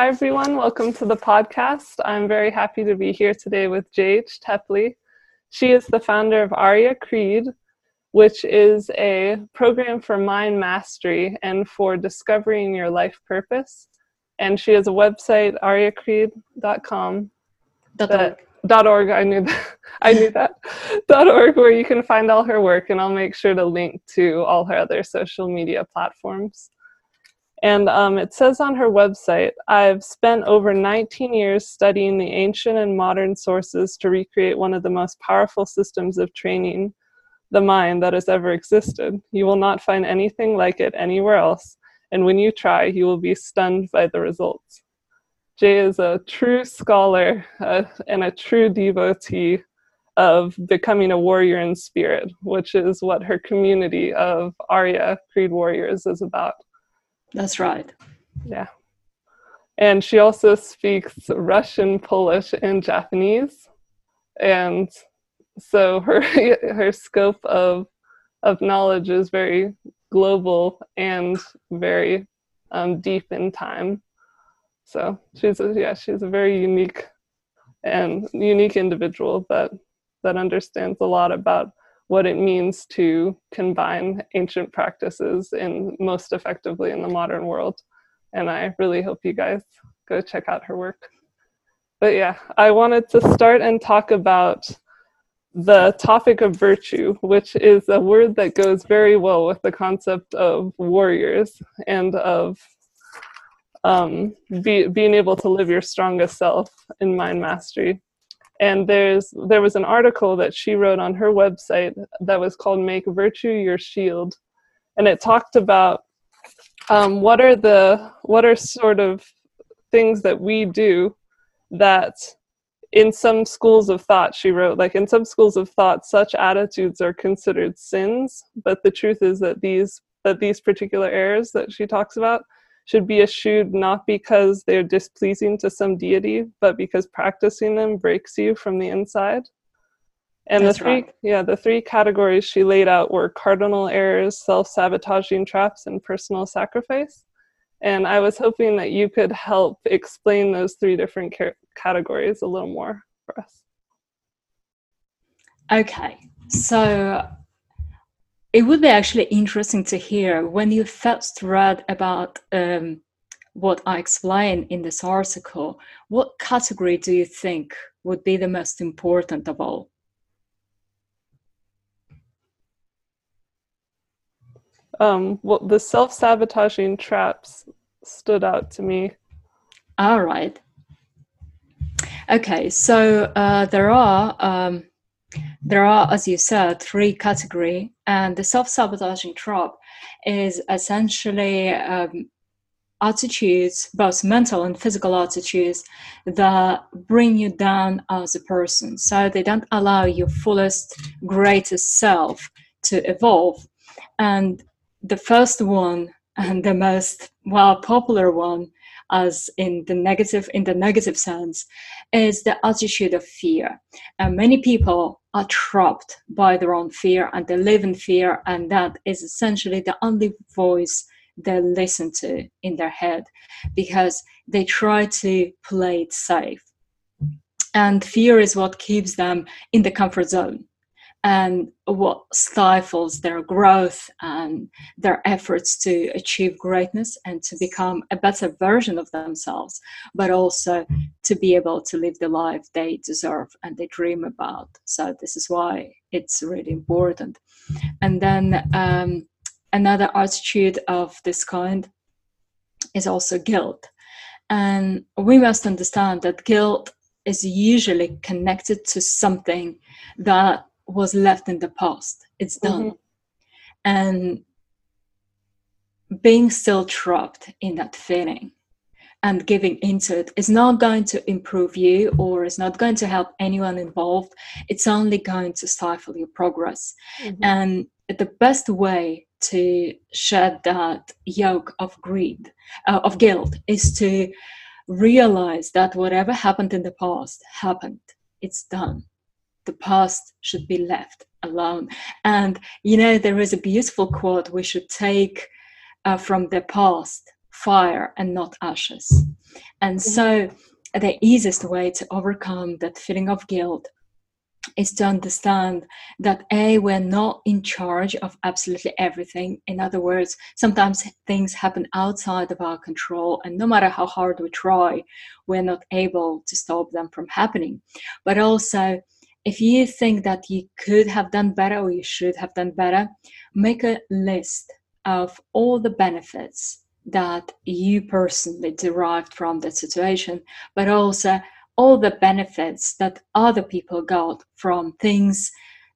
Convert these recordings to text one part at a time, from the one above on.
Hi, everyone. Welcome to the podcast. I'm very happy to be here today with J.H. Tepley. She is the founder of Ariya Creed, which is a program for mind mastery and for discovering your life purpose. And she has a website, ariyacreed.com. Dot org. Dot org. I knew that. I knew that. dot org, where you can find all her work, and I'll make sure to link to all her other social media platforms. And um, it says on her website I've spent over 19 years studying the ancient and modern sources to recreate one of the most powerful systems of training the mind that has ever existed. You will not find anything like it anywhere else, and when you try, you will be stunned by the results. Jay is a true scholar uh, and a true devotee of becoming a warrior in spirit, which is what her community of Ariya Creed Warriors is about. That's right. Yeah. And she also speaks Russian, Polish, and Japanese. And so her her scope of of knowledge is very global and very um, deep in time. So she's a, yeah she's a very unique and unique individual that that understands a lot about what it means to combine ancient practices in most effectively in the modern world. And I really hope you guys go check out her work. But yeah, I wanted to start and talk about the topic of virtue, which is a word that goes very well with the concept of warriors and of um, be, being able to live your strongest self in mind mastery and there's there was an article that she wrote on her website that was called make virtue your shield. And it talked about um, what are the what are sort of things that we do that in some schools of thought she wrote like in some schools of thought such attitudes are considered sins but the truth is that these that these particular errors that she talks about should be eschewed not because they're displeasing to some deity, but because practicing them breaks you from the inside. And That's the three, right. yeah, the three categories she laid out were cardinal errors, self-sabotaging traps, and personal sacrifice. And I was hoping that you could help explain those three different ca- categories a little more for us. Okay, so it would be actually interesting to hear when you first read about um, what I explain in this article, what category do you think would be the most important of all? Um, well, the self sabotaging traps stood out to me. All right. Okay, so uh, there are um, there are, as you said, three category, and the self-sabotaging trap is essentially um, attitudes, both mental and physical attitudes, that bring you down as a person. So they don't allow your fullest, greatest self to evolve. And the first one and the most well popular one as in the negative in the negative sense is the attitude of fear. And many people are trapped by their own fear and they live in fear and that is essentially the only voice they listen to in their head because they try to play it safe. And fear is what keeps them in the comfort zone and what stifles their growth and their efforts to achieve greatness and to become a better version of themselves, but also to be able to live the life they deserve and they dream about. So, this is why it's really important. And then um, another attitude of this kind is also guilt. And we must understand that guilt is usually connected to something that was left in the past. It's done. Mm-hmm. And being still trapped in that feeling and giving into it is not going to improve you or is not going to help anyone involved. It's only going to stifle your progress. Mm-hmm. And the best way to shed that yoke of greed, uh, of guilt, is to realize that whatever happened in the past happened. It's done the past should be left alone. And, you know, there is a beautiful quote we should take uh, from the past fire and not ashes. And mm-hmm. so, the easiest way to overcome that feeling of guilt is to understand that a we're not in charge of absolutely everything in other words sometimes things happen outside of our control and no matter how hard we try we're not able to stop them from happening but also if you think that you could have done better or you should have done better make a list of all the benefits that you personally derived from that situation but also all the benefits that other people got from things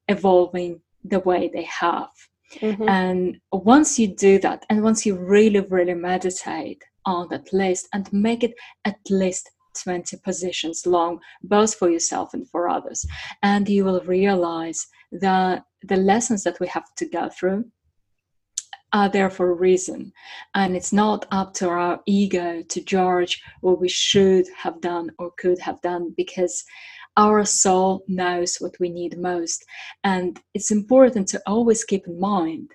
evolving the way they have. Mm-hmm. And once you do that, and once you really, really meditate on that list and make it at least 20 positions long, both for yourself and for others, and you will realize that the lessons that we have to go through are there for a reason. And it's not up to our ego to judge what we should have done or could have done because our soul knows what we need most. And it's important to always keep in mind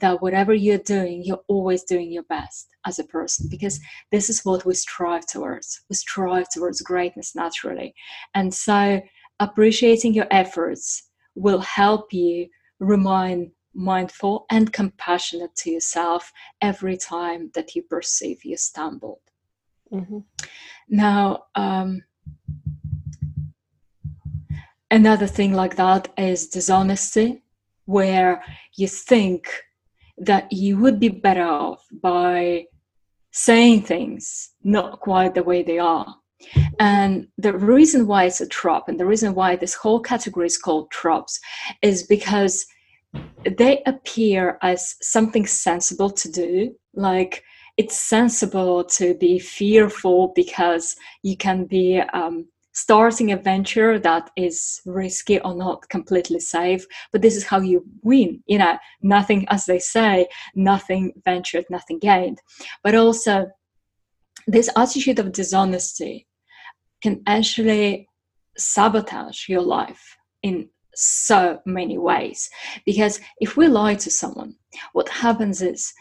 that whatever you're doing, you're always doing your best as a person because this is what we strive towards. We strive towards greatness naturally. And so appreciating your efforts will help you remain mindful and compassionate to yourself every time that you perceive you stumbled. Mm-hmm. Now, um, another thing like that is dishonesty, where you think that you would be better off by saying things not quite the way they are. And the reason why it's a trap and the reason why this whole category is called traps is because they appear as something sensible to do like it's sensible to be fearful because you can be um, starting a venture that is risky or not completely safe but this is how you win you know nothing as they say nothing ventured nothing gained but also this attitude of dishonesty can actually sabotage your life in so many ways. Because if we lie to someone, what happens is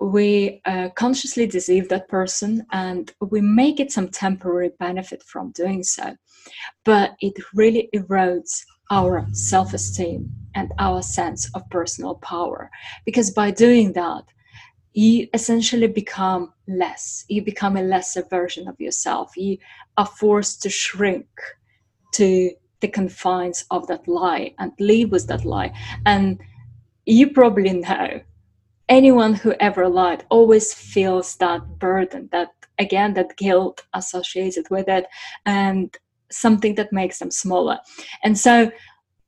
we uh, consciously deceive that person and we may get some temporary benefit from doing so. But it really erodes our self esteem and our sense of personal power. Because by doing that, you essentially become less. You become a lesser version of yourself. You are forced to shrink to the confines of that lie and live with that lie. And you probably know anyone who ever lied always feels that burden, that again, that guilt associated with it, and something that makes them smaller. And so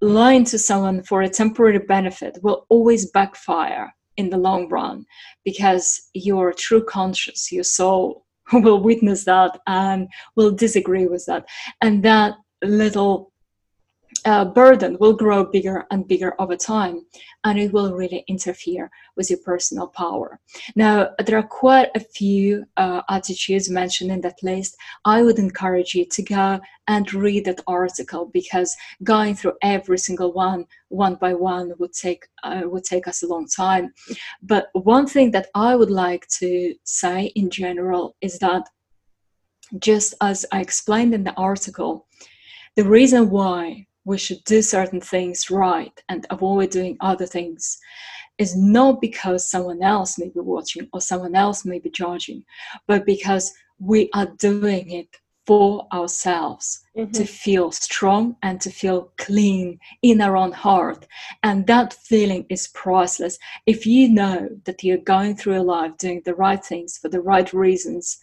lying to someone for a temporary benefit will always backfire in the long run because your true conscience, your soul, will witness that and will disagree with that. And that little uh, burden will grow bigger and bigger over time and it will really interfere with your personal power. Now there are quite a few uh, attitudes mentioned in that list. I would encourage you to go and read that article because going through every single one one by one would take uh, would take us a long time. But one thing that i would like to say in general is that just as i explained in the article the reason why we should do certain things right and avoid doing other things is not because someone else may be watching or someone else may be judging, but because we are doing it for ourselves mm-hmm. to feel strong and to feel clean in our own heart. And that feeling is priceless. If you know that you're going through your life doing the right things for the right reasons,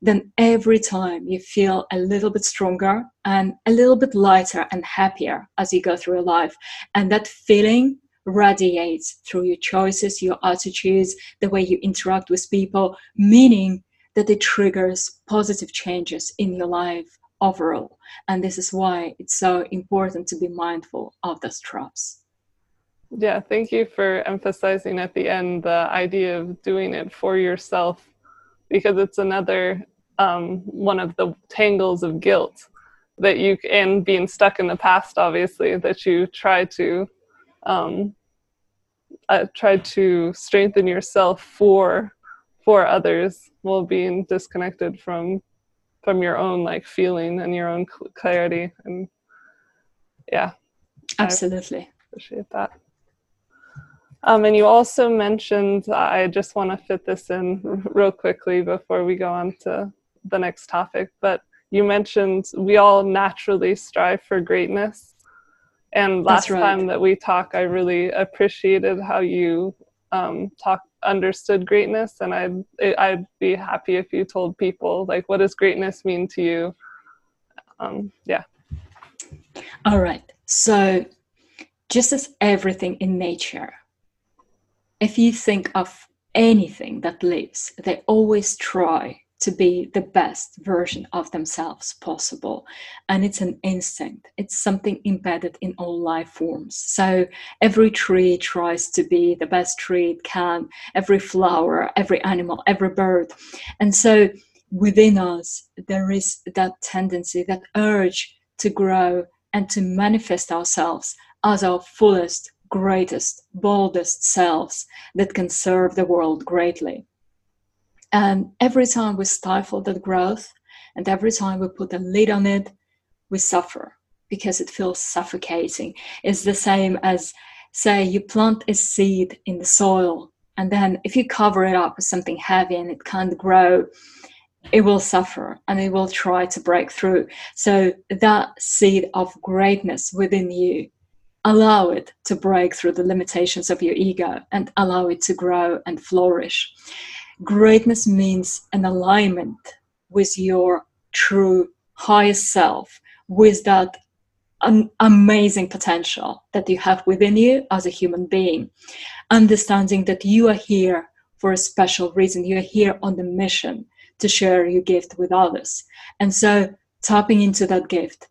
then every time you feel a little bit stronger and a little bit lighter and happier as you go through your life. And that feeling radiates through your choices, your attitudes, the way you interact with people, meaning that it triggers positive changes in your life overall. And this is why it's so important to be mindful of those traps. Yeah, thank you for emphasizing at the end the idea of doing it for yourself because it's another um, one of the tangles of guilt that you and being stuck in the past obviously that you try to um, uh, try to strengthen yourself for for others while being disconnected from from your own like feeling and your own clarity. And yeah. Absolutely. I appreciate that um, and you also mentioned i just want to fit this in real quickly before we go on to the next topic but you mentioned we all naturally strive for greatness. And last right. time that we talked i really appreciated how you um, talk understood greatness and I'd I'd be happy if you told people like what does greatness mean to you? Um, yeah. All right. So just as everything in nature if you think of anything that lives they always try to be the best version of themselves possible. And it's an instinct, it's something embedded in all life forms. So every tree tries to be the best tree it can, every flower, every animal, every bird. And so within us, there is that tendency, that urge to grow and to manifest ourselves as our fullest, greatest, boldest selves that can serve the world greatly. And every time we stifle that growth, and every time we put a lid on it, we suffer because it feels suffocating. It's the same as, say, you plant a seed in the soil, and then if you cover it up with something heavy and it can't grow, it will suffer and it will try to break through. So, that seed of greatness within you, allow it to break through the limitations of your ego and allow it to grow and flourish greatness means an alignment with your true highest self, with that an amazing potential that you have within you as a human being. Understanding that you are here for a special reason, you are here on the mission to share your gift with others. And so, tapping into that gift,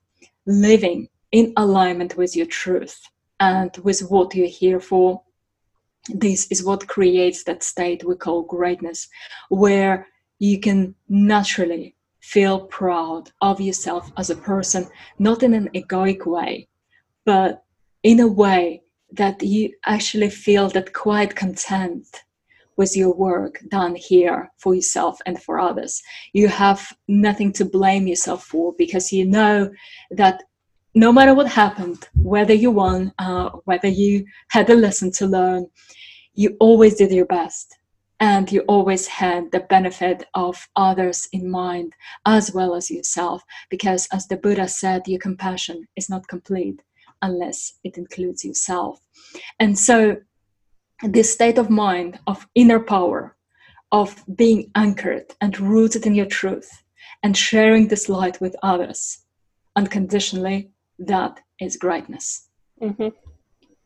living in alignment with your truth and with what you're here for, this is what creates that state we call greatness, where you can naturally feel proud of yourself as a person, not in an egoic way, but in a way that you actually feel that quite content with your work done here for yourself and for others. You have nothing to blame yourself for because you know that no matter what happened, whether you won, uh, whether you had a lesson to learn, you always did your best. And you always had the benefit of others in mind as well as yourself. Because as the buddha said your compassion is not complete unless it includes yourself. And so this state of mind of inner power of being anchored and rooted in your truth and sharing this light with others unconditionally that is greatness. Mm-hmm.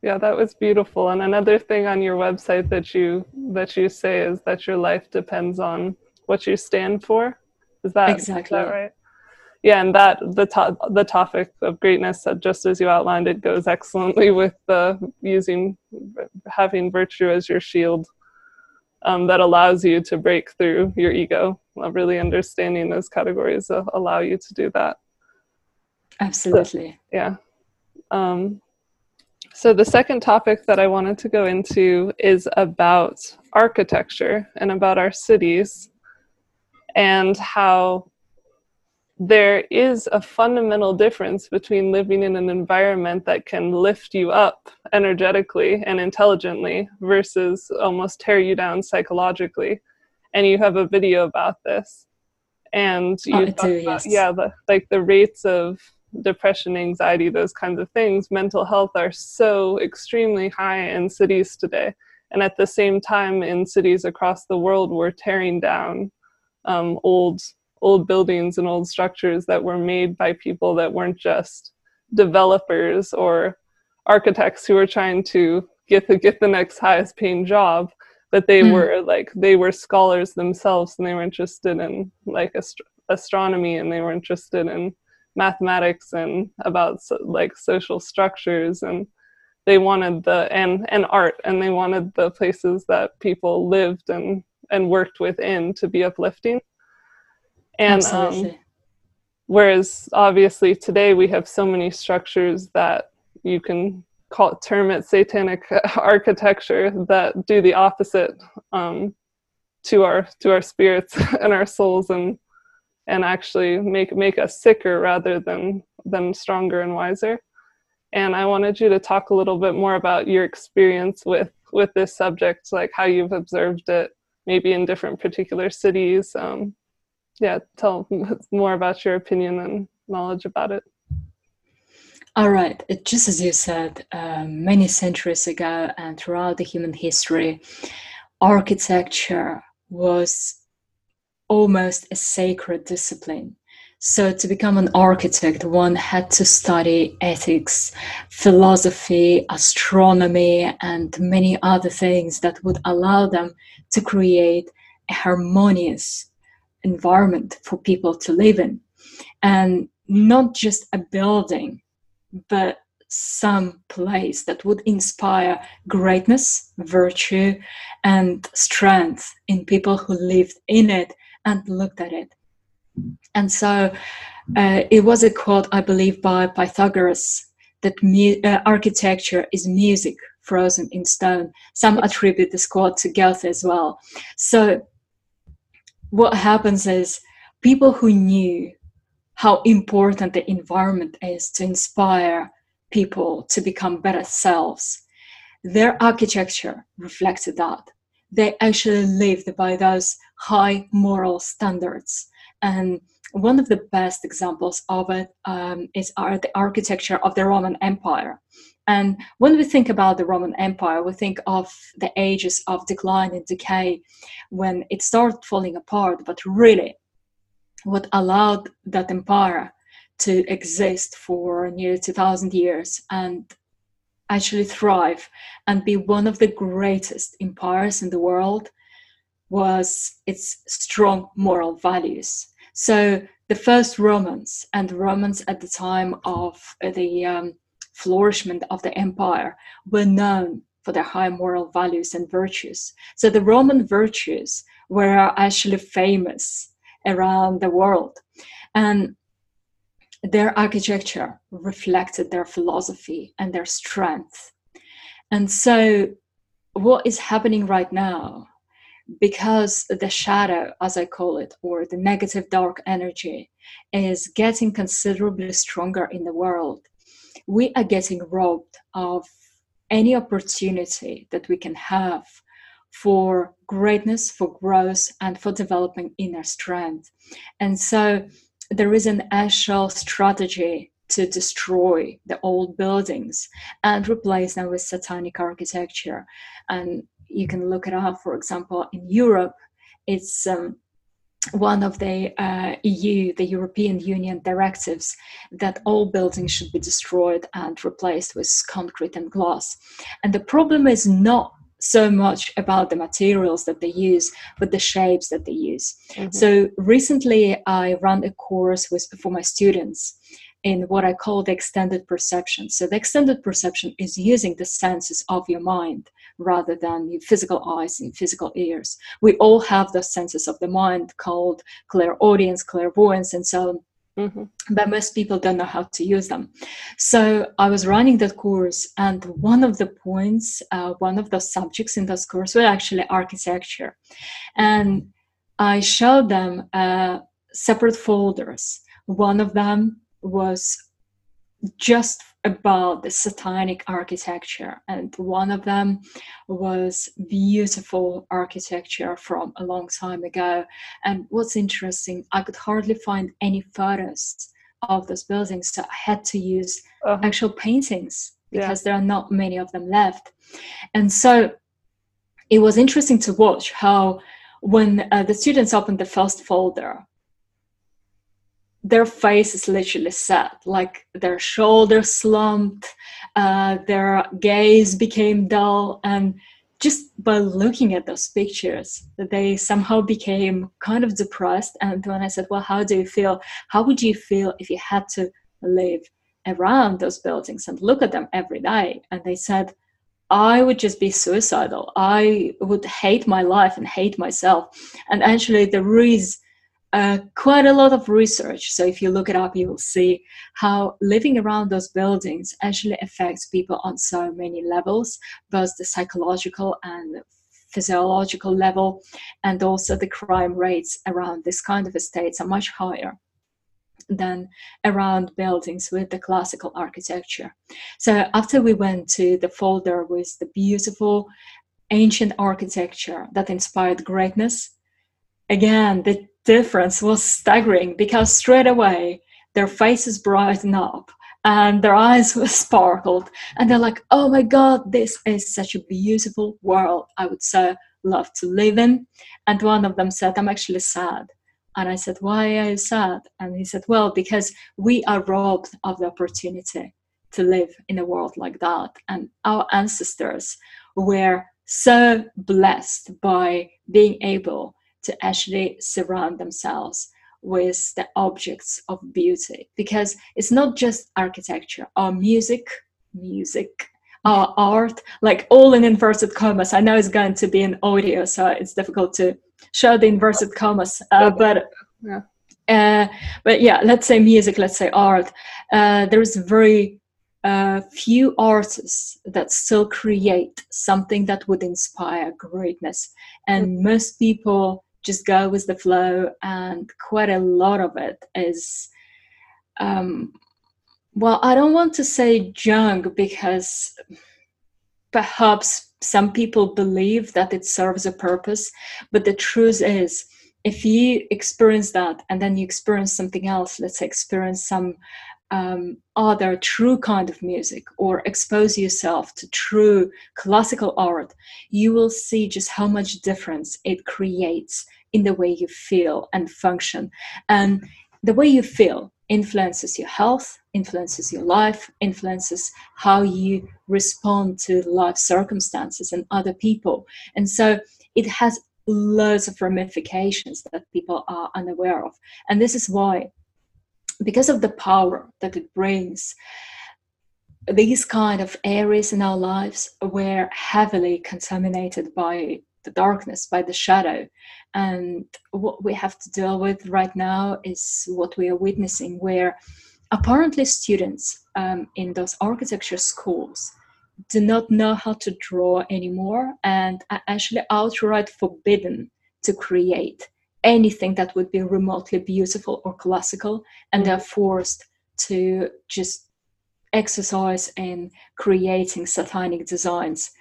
Yeah that was beautiful. And another thing on your website that you that you say is that your life depends on what you stand for. Is that exactly is that right? Yeah and that the to- the topic of greatness just as you outlined it goes excellently with the using having virtue as your shield um, that allows you to break through your ego. Really understanding those categories allow you to do that absolutely so, yeah um, so, the second topic that I wanted to go into is about architecture and about our cities and how there is a fundamental difference between living in an environment that can lift you up energetically and intelligently versus almost tear you down psychologically. And you have a video about this. And you oh, do, yes. yeah, the, like the rates of depression, anxiety, those kinds of things, mental health are so extremely high in cities today. And at the same time, in cities across the world, we're tearing down um, old old buildings and old structures that were made by people that weren't just developers or architects who were trying to get the get the next highest paying job but they mm. were like they were scholars themselves and they were interested in like ast- astronomy and they were interested in mathematics and about so, like social structures and they wanted the and and art and they wanted the places that people lived and and worked within to be uplifting. And um, whereas obviously today we have so many structures that you can call it, term it satanic architecture that do the opposite um, to our to our spirits and our souls and and actually make make us sicker rather than than stronger and wiser. And I wanted you to talk a little bit more about your experience with with this subject, like how you've observed it, maybe in different particular cities. Um, yeah, tell more about your opinion and knowledge about it. All right. Just as you said, uh, many centuries ago and throughout the human history, architecture was almost a sacred discipline. So, to become an architect, one had to study ethics, philosophy, astronomy, and many other things that would allow them to create a harmonious environment for people to live in. And not just a building, but some place that would inspire greatness, virtue, and strength in people who lived in it and looked at it. And so uh, it was a quote, I believe, by Pythagoras that mu- uh, architecture is music frozen in stone. Some attribute this quote to Goethe as well. So what happens is people who knew how important the environment is to inspire people to become better selves, their architecture reflected that. They actually lived by those high moral standards. And one of the best examples of it um, is our, the architecture of the Roman Empire. And when we think about the Roman Empire, we think of the ages of decline and decay when it started falling apart. But really, what allowed that empire to exist for nearly 2,000 years and actually thrive and be one of the greatest empires in the world was its strong moral values. So the first Romans and the Romans at the time of the um, flourishment of the empire were known for their high moral values and virtues. So the Roman virtues were actually famous around the world. And their architecture reflected their philosophy and their strength. And so, what is happening right now because the shadow, as I call it, or the negative dark energy, is getting considerably stronger in the world, we are getting robbed of any opportunity that we can have for greatness, for growth, and for developing inner strength. And so there is an actual strategy to destroy the old buildings and replace them with satanic architecture. And you can look it up. For example, in Europe, it's um, one of the uh, EU, the European Union directives that all buildings should be destroyed and replaced with concrete and glass. And the problem is not so much about the materials that they use, but the shapes that they use. Mm-hmm. So recently, I ran a course with for my students in what I call the extended perception. So the extended perception is using the senses of your mind rather than your physical eyes and physical ears. We all have the senses of the mind called clairaudience, clairvoyance, and so on. Mm-hmm. But most people don't know how to use them. So I was running that course, and one of the points, uh, one of the subjects in this course was actually architecture. And I showed them uh, separate folders. One of them was just about the satanic architecture and one of them was beautiful architecture from a long time ago and what's interesting i could hardly find any photos of those buildings so i had to use uh-huh. actual paintings because yeah. there are not many of them left and so it was interesting to watch how when uh, the students opened the first folder their face is literally set like their shoulders slumped uh, their gaze became dull and just by looking at those pictures they somehow became kind of depressed and when i said well how do you feel how would you feel if you had to live around those buildings and look at them every day and they said I would just be suicidal. I would hate my life and hate myself. And actually, there is uh, quite a lot of research. So if you look it up, you will see how living around those buildings actually affects people on so many levels, both the psychological and physiological level, and also the crime rates around this kind of estates are much higher than around buildings with the classical architecture. So after we went to the folder with the beautiful ancient architecture that inspired greatness, again, the difference was staggering because straight away their faces brightened up and their eyes were sparkled and they're like oh my god this is such a beautiful world. I would so love to live in. And one of them said i'm actually sad. And i said why are you sad? And he said well because we are robbed of the opportunity to live in a world like that. And our ancestors were so blessed by being able to actually surround themselves with the objects of beauty. Because it's not just architecture or music music our art like all in inverted commas. I know it's going to be an audio so it's difficult to show the inverted commas uh, but yeah. Uh, but yeah let's say music let's say art. Uh, there's very uh, few artists that still create something that would inspire greatness. And mm-hmm. most people just go with the flow and quite a lot of it is um, well i don't want to say junk because perhaps some people believe that it serves a purpose but the truth is if you experience that and then you experience something else let's say experience some um, other true kind of music or expose yourself to true classical art, you will see just how much difference it creates in the way you feel and function. And the way you feel influences your health, influences your life, influences how you respond to life circumstances and other people. And so it has loads of ramifications that people are unaware of. And this is why because of the power that it brings these kind of areas in our lives were heavily contaminated by the darkness by the shadow. And what we have to deal with right now is what we are witnessing where apparently students um, in those architecture schools do not know how to draw anymore and are actually outright forbidden to create anything that would be remotely beautiful or classical and mm. they're forced to just exercise in creating satanic designs.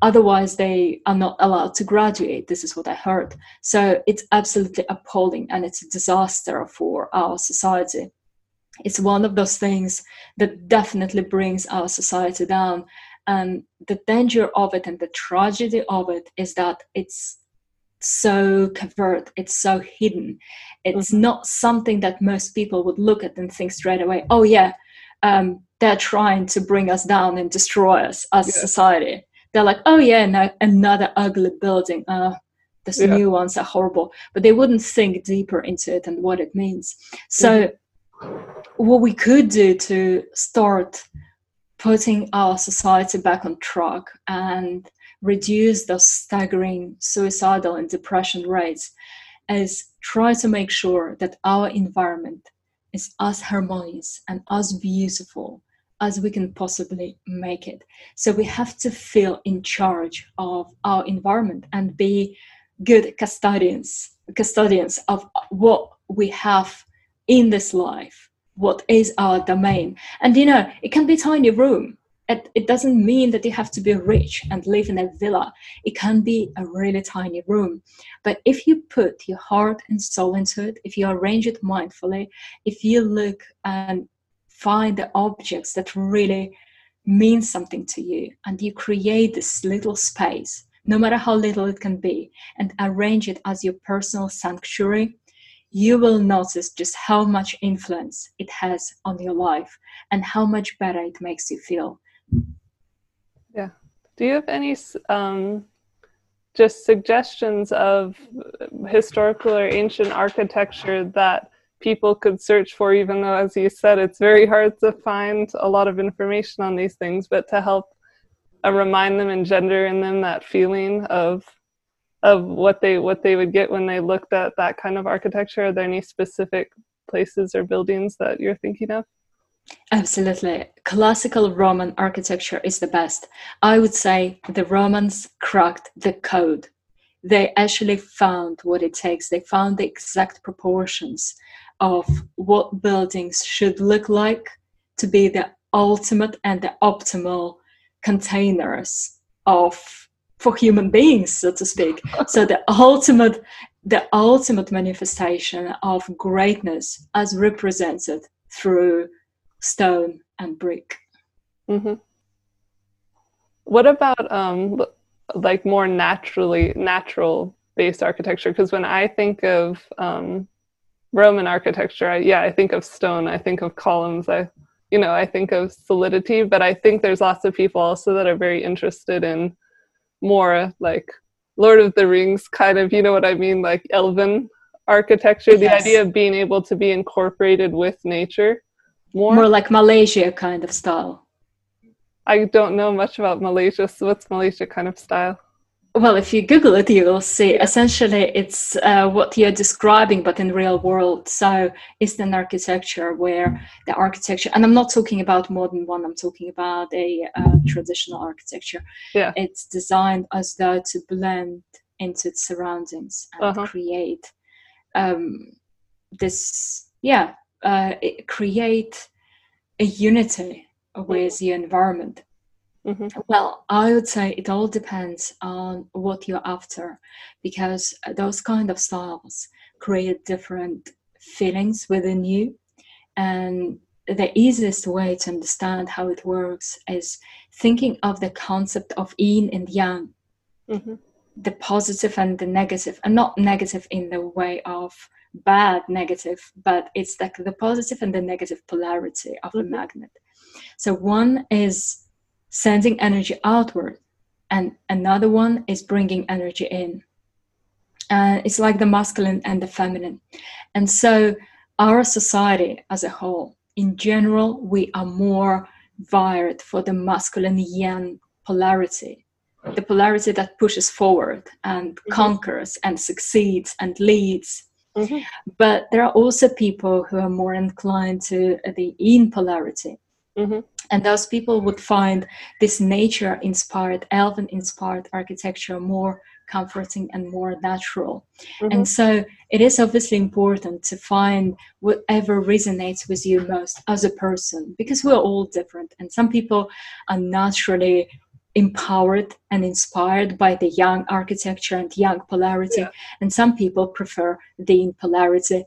Otherwise they are not allowed to graduate. This is what i heard. So it's absolutely appalling and it's a disaster for our society. It's one of those things that definitely brings our society down. And the danger of it and the tragedy of it is that it's so covert it's so hidden it's mm-hmm. not something that most people would look at and think straight away oh yeah um, they're trying to bring us down and destroy us as yeah. society they're like oh yeah no, another ugly building uh, these yeah. new ones are horrible but they wouldn't think deeper into it and what it means so mm-hmm. what we could do to start putting our society back on track and reduce those staggering suicidal and depression rates is try to make sure that our environment is as harmonious and as beautiful as we can possibly make it. So we have to feel in charge of our environment and be good custodians, custodians of what we have in this life, what is our domain. And you know, it can be tiny room it, doesn't mean that you have to be rich and live in a villa. It can be a really tiny room. But if you put your heart and soul into it, if you arrange it mindfully, if you look and find the objects that really mean something to you, and you create this little space, no matter how little it can be, and arrange it as your personal sanctuary, you will notice just how much influence it has on your life and how much better it makes you feel. Yeah. Do you have any um, just suggestions of historical or ancient architecture that people could search for, even though, as you said, it's very hard to find a lot of information on these things, but to help uh, remind them and gender in them that feeling of of what they what they would get when they looked at that kind of architecture? Are there any specific places or buildings that you're thinking of? Absolutely. Classical Roman architecture is the best. I would say the Romans cracked the code they actually found what it takes. They found the exact proportions of what buildings should look like to be the ultimate and the optimal containers of for human beings so to speak so the ultimate the ultimate manifestation of greatness as represented through stone and brick mm-hmm. what about um like more naturally natural based architecture because when i think of um roman architecture I, yeah i think of stone i think of columns i you know, I think of solidity, but I think there's lots of people also that are very interested in more like Lord of the Rings kind of, you know what I mean, like elven architecture, yes. the idea of being able to be incorporated with nature more. More like Malaysia kind of style. I don't know much about Malaysia, so what's Malaysia kind of style? well if you google it you will see essentially it's uh, what you're describing but in real world so eastern architecture where the architecture and i'm not talking about modern one i'm talking about a uh, traditional architecture yeah it's designed as though to blend into its surroundings and uh-huh. create um, this yeah uh, create a unity with mm-hmm. the environment Mm-hmm. Well, I would say it all depends on what you're after because those kind of styles create different feelings within you. And the easiest way to understand how it works is thinking of the concept of yin and yang, mm-hmm. the positive and the negative, and not negative in the way of bad negative, but it's like the positive and the negative polarity of mm-hmm. a magnet. So one is sending energy outward, and another one is bringing energy in. And it's like the masculine and the feminine. And so, our society as a whole, in general, we are more wired for the masculine yang polarity the polarity that pushes forward and mm-hmm. conquers and succeeds and leads. Mm-hmm. But there are also people who are more inclined to the yin polarity, Mm-hmm. And those people would find this nature inspired, elven inspired architecture more comforting and more natural. Mm-hmm. And so it is obviously important to find whatever resonates with you most as a person because we're all different. And some people are naturally empowered and inspired by the yang architecture and yang polarity, yeah. and some people prefer the polarity.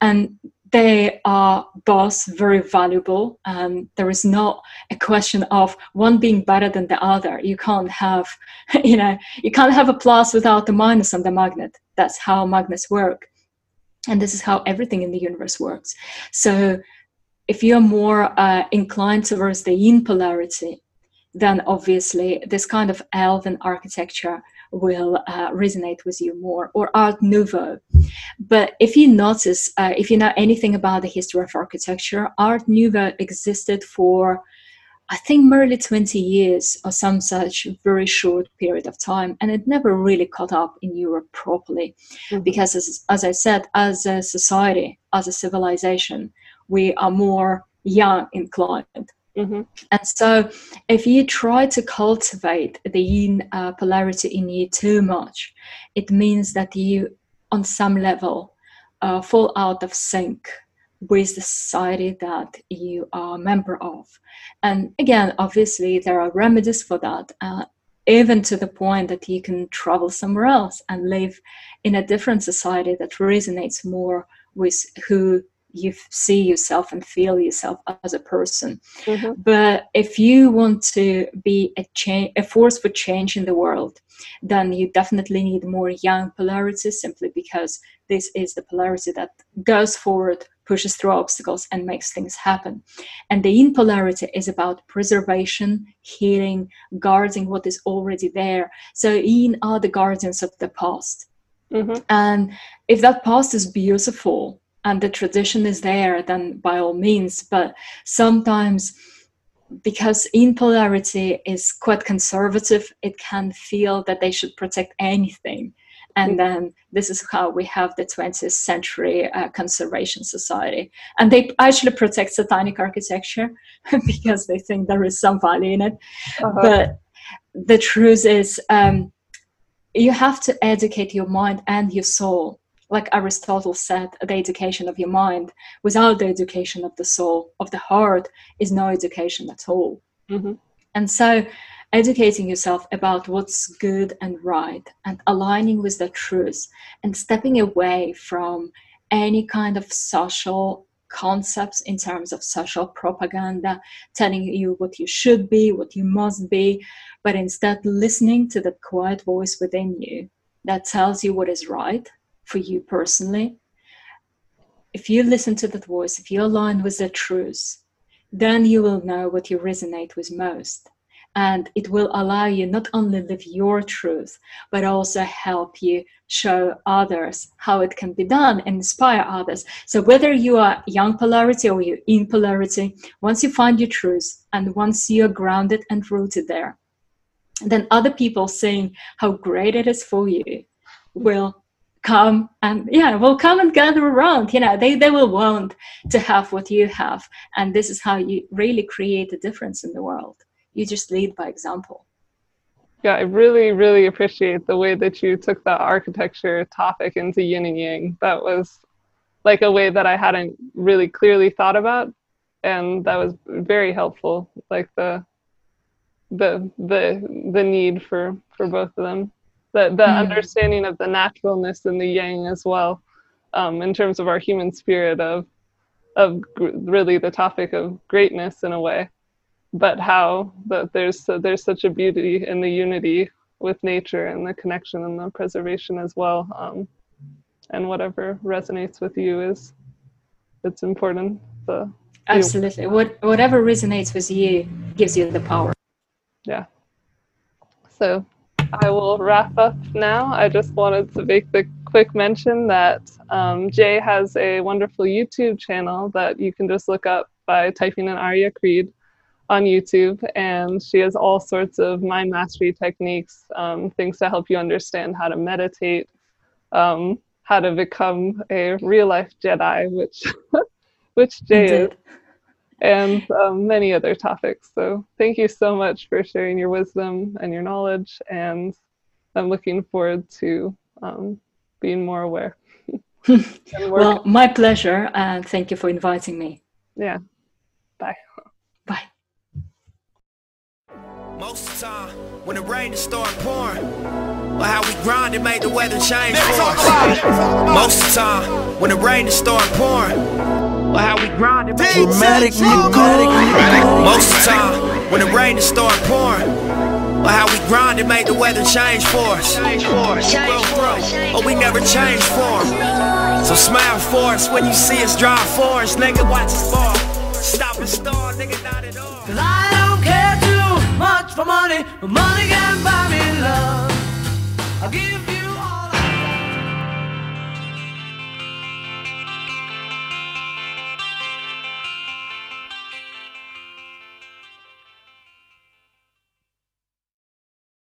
And they are both very valuable. and there is not a question of one being better than the other. You can't have, you know, you can't have a plus without a minus on the magnet. That's how magnets work, and this is how everything in the universe works. So, if you're more uh, inclined towards the yin polarity, then obviously this kind of elven architecture will uh, resonate with you more, or Art Nouveau. But if you notice, uh, if you know anything about the history of architecture, Art Nouveau existed for I think merely 20 years or some such very short period of time. And it never really caught up in Europe properly. Mm-hmm. Because, as, as I said, as a society, as a civilization, we are more yang inclined. Mm-hmm. And so, if you try to cultivate the yin uh, polarity in you too much, it means that you, on some level, uh, fall out of sync with the society that you are a member of. And again, obviously, there are remedies for that, uh, even to the point that you can travel somewhere else and live in a different society that resonates more with who you see yourself and feel yourself as a person. Mm-hmm. But if you want to be a change, a force for change in the world, then you definitely need more yang polarity simply because this is the polarity that goes forward, pushes through obstacles, and makes things happen. And the yin polarity is about preservation, healing, guarding what is already there. So yin are the guardians of the past. Mm-hmm. And if that past is beautiful, and the tradition is there, then by all means. But sometimes, because yin polarity is quite conservative, it can feel that they should protect anything. And then this is how we have the 20th century uh, conservation society. And they actually protect satanic architecture because they think there is some value in it. Uh-huh. But the truth is, um, you have to educate your mind and your soul like aristotle said the education of your mind without the education of the soul of the heart is no education at all mm-hmm. and so educating yourself about what's good and right and aligning with the truth and stepping away from any kind of social concepts in terms of social propaganda telling you what you should be what you must be but instead listening to the quiet voice within you that tells you what is right for you personally. If you listen to that voice if you align with the truth then you will know what you resonate with most. And it will allow you not only live your truth but also help you show others how it can be done and inspire others. So whether you are yang polarity or you're yin polarity once you find your truth and once you're grounded and rooted there then other people saying how great it is for you will come and yeah will come and gather around you know they, they will want to have what you have and this is how you really create a difference in the world you just lead by example. Yeah, I really, really appreciate the way that you took the architecture topic into yin and yang. That was like a way that I hadn't really clearly thought about, and that was very helpful. Like the the the the need for for both of them, the the mm. understanding of the naturalness and the yang as well, um, in terms of our human spirit of of really the topic of greatness in a way. But how that there's there's such a beauty in the unity with nature and the connection and the preservation as well um, and whatever resonates with you is it's important the absolutely. What whatever resonates with you gives you the power. Yeah. So i will wrap up now. I just wanted to make the quick mention that um, jay has a wonderful youtube channel that you can just look up by typing in Ariya Creed on YouTube, and she has all sorts of mind mastery techniques, um, things to help you understand how to meditate, um, how to become a real life Jedi, which which Jay is, and um, many other topics. So thank you so much for sharing your wisdom and your knowledge, and I'm looking forward to um, being more aware. well, my pleasure, and thank you for inviting me. Yeah. Bye. Bye. Most of the time, when the rain is start pouring, or how we grind and make the weather change for us. Most of the time, when the rain is start pouring, or how we grind and make dramatic, dramatic, Most of the time, when the rain is start pouring, or how we grind and make the weather change for us. Or we never change for them. So smile for us when you see us drive for us, nigga. Watch us fall. Stop and start, nigga, not at all Cause I don't care too much for money, but money can't buy me love. I'll give you.